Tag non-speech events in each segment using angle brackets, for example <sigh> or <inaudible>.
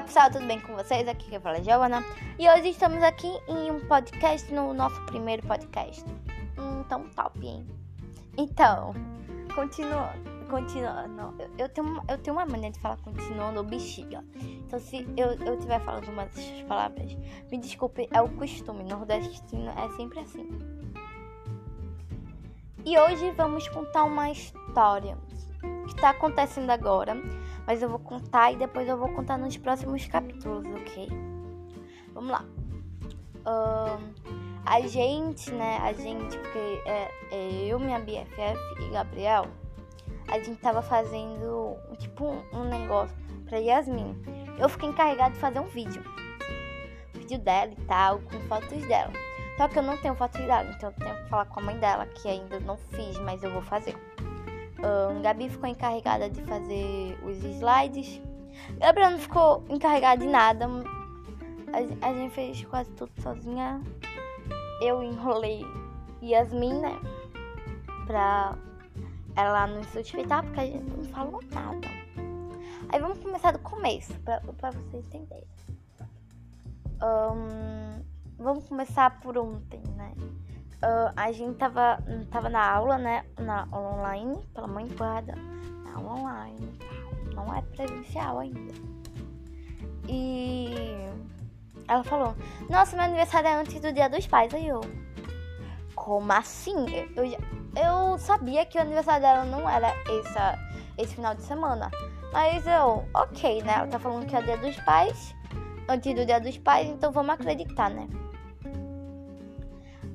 Olá pessoal, tudo bem com vocês? Aqui quem fala é Giovana e hoje estamos aqui em um podcast, no nosso primeiro podcast. Hum, tão top, hein? Então, continuando, continuando. Eu, eu, tenho, eu tenho uma maneira de falar continuando ou bexiga. Então, se eu, eu estiver falando umas palavras, me desculpe, é o costume. Nordestino é sempre assim. E hoje vamos contar uma história que está acontecendo agora mas eu vou contar e depois eu vou contar nos próximos capítulos, ok? Vamos lá. Uh, a gente, né? A gente, porque é, é, eu, minha BFF e Gabriel, a gente tava fazendo tipo um, um negócio pra Yasmin. Eu fiquei encarregada de fazer um vídeo. vídeo dela e tal, com fotos dela. Só que eu não tenho fotos dela, então eu tenho que falar com a mãe dela, que ainda não fiz, mas eu vou fazer. Um, Gabi ficou encarregada de fazer os slides. Gabriel não ficou encarregada de nada. A, a, gente fez quase tudo sozinha. Eu enrolei Yasmin, né? Pra ela não se justificar, porque a gente não falou nada. Aí vamos começar do começo, pra, pra vocês entenderem. Um, vamos começar por ontem, né? Uh, a gente tava, tava na aula, né? Na aula online, pela mãe guarda. Na aula online, não é presencial ainda. E ela falou: Nossa, meu aniversário é antes do dia dos pais. Aí eu, como assim? Eu, eu sabia que o aniversário dela não era essa, esse final de semana. Mas eu, ok, né? Ela tá falando que é o dia dos pais, antes do dia dos pais, então vamos acreditar, né?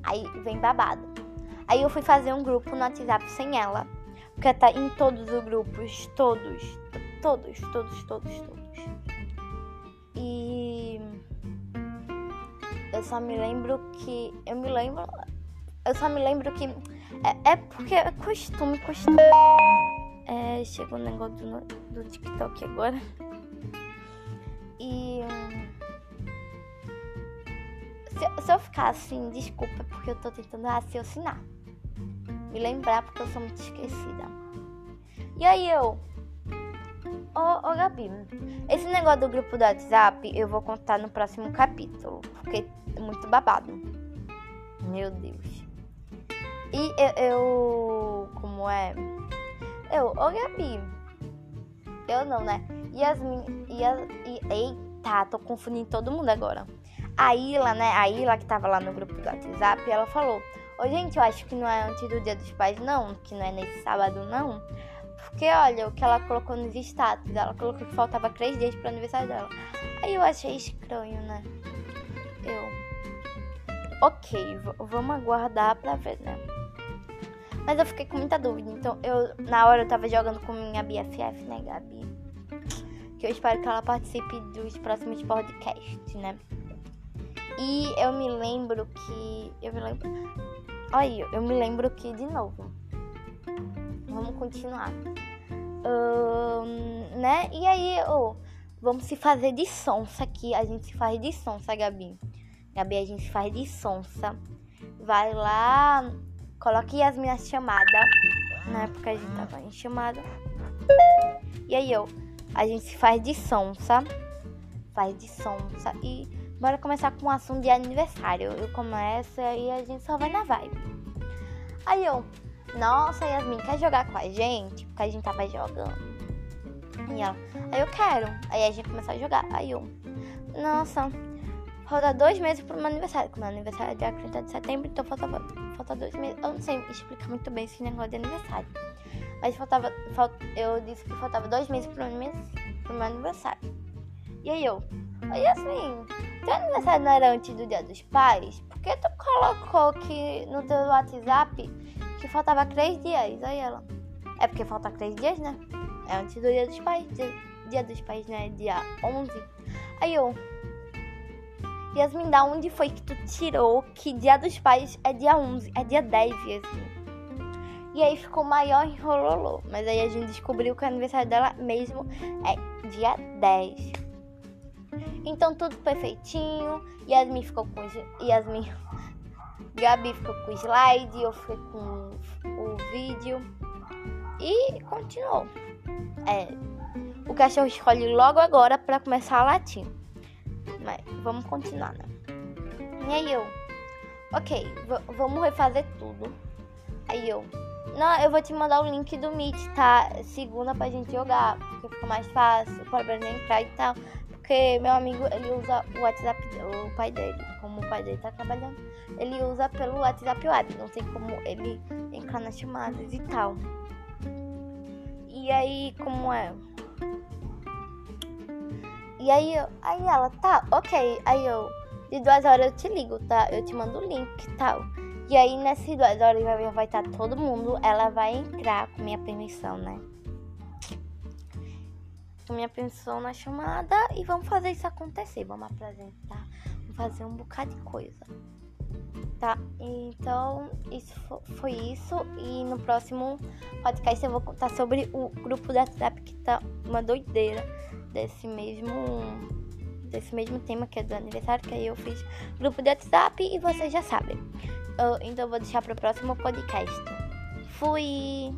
Aí vem babado. Aí eu fui fazer um grupo no WhatsApp sem ela. Porque tá em todos os grupos. Todos. Todos, todos, todos, todos. E. Eu só me lembro que. Eu me lembro. Eu só me lembro que. É, é porque é costume, costume. É, chegou um negócio do, do TikTok agora. Se, se eu ficar assim, desculpa, porque eu tô tentando raciocinar. Me lembrar, porque eu sou muito esquecida. E aí eu. Ô, ô Gabi, esse negócio do grupo do WhatsApp eu vou contar no próximo capítulo, porque é muito babado. Meu Deus. E eu, eu como é? Eu, ô Gabi. Eu não, né? Yasmin, Yas, e, eita, tô confundindo todo mundo agora. A Ila, né? A Ila que tava lá no grupo do WhatsApp, ela falou: Ô, gente, eu acho que não é antes do dia dos pais, não. Que não é nesse sábado, não. Porque, olha, o que ela colocou nos status, ela colocou que faltava três dias pro aniversário dela. Aí eu achei estranho, né? Eu. Ok, vamos aguardar pra ver, né? Mas eu fiquei com muita dúvida. Então, eu, na hora eu tava jogando com minha BFF, né, Gabi? Que eu espero que ela participe dos próximos podcasts, né? E eu me lembro que. Eu me lembro. Aí, eu me lembro que, de novo. Vamos continuar. Um, né? E aí, oh, vamos se fazer de sonsa aqui. A gente se faz de sonsa, Gabi. Gabi, a gente se faz de sonsa. Vai lá, coloque as minhas chamadas. Na época a gente tava em chamada. E aí, eu, a gente se faz de sonsa. Faz de sonsa. E Bora começar com um assunto de aniversário. Eu começo e a gente só vai na vibe. Aí eu, nossa, Yasmin, quer jogar com a gente? Porque a gente tava jogando. E ela, aí eu quero. Aí a gente começou a jogar. Aí eu, nossa, falta dois meses pro meu aniversário. Porque meu aniversário é dia 30 de setembro, então faltava, falta dois meses. Eu não sei explicar muito bem esse negócio de aniversário. Mas faltava, falt, eu disse que faltava dois meses pro meu, aniversário. E aí eu, oi Yasmin, teu aniversário não era antes do dia dos pais? Por que tu colocou que no teu WhatsApp que faltava três dias? Aí ela, é porque falta três dias, né? É antes do dia dos pais. Dia, dia dos pais, né? Dia 11. Aí eu, Yasmin, da onde foi que tu tirou que dia dos pais é dia 11? É dia 10, Yasmin. E aí ficou maior enrololô. Mas aí a gente descobriu que o aniversário dela mesmo é dia 10. Então tudo perfeitinho. Yasmin ficou com Yasmin. <laughs> Gabi ficou com o slide, eu fiquei com o vídeo. E continuou. É, o cachorro escolhe logo agora para começar a latir. Mas vamos continuar, né? E aí eu, ok, vamos refazer tudo. Aí eu, não, eu vou te mandar o link do Meet, tá? Segunda pra gente jogar, porque fica mais fácil, o problema entrar e tal. Porque meu amigo, ele usa o WhatsApp, o pai dele, como o pai dele tá trabalhando, ele usa pelo WhatsApp Web, não tem como ele entrar nas chamadas e tal. E aí, como é? E aí, aí ela, tá, ok. Aí eu, de duas horas eu te ligo, tá? Eu te mando o link e tal. E aí, nessas duas horas vai estar todo mundo. Ela vai entrar com minha permissão, né? Minha permissão na chamada. E vamos fazer isso acontecer. Vamos apresentar. Vamos fazer um bocado de coisa. Tá? Então, isso foi isso. E no próximo podcast eu vou contar sobre o grupo da WhatsApp que tá uma doideira desse mesmo desse mesmo tema que é do aniversário, que aí eu fiz grupo de WhatsApp e vocês já sabem. Eu, então eu vou deixar para o próximo podcast. Fui!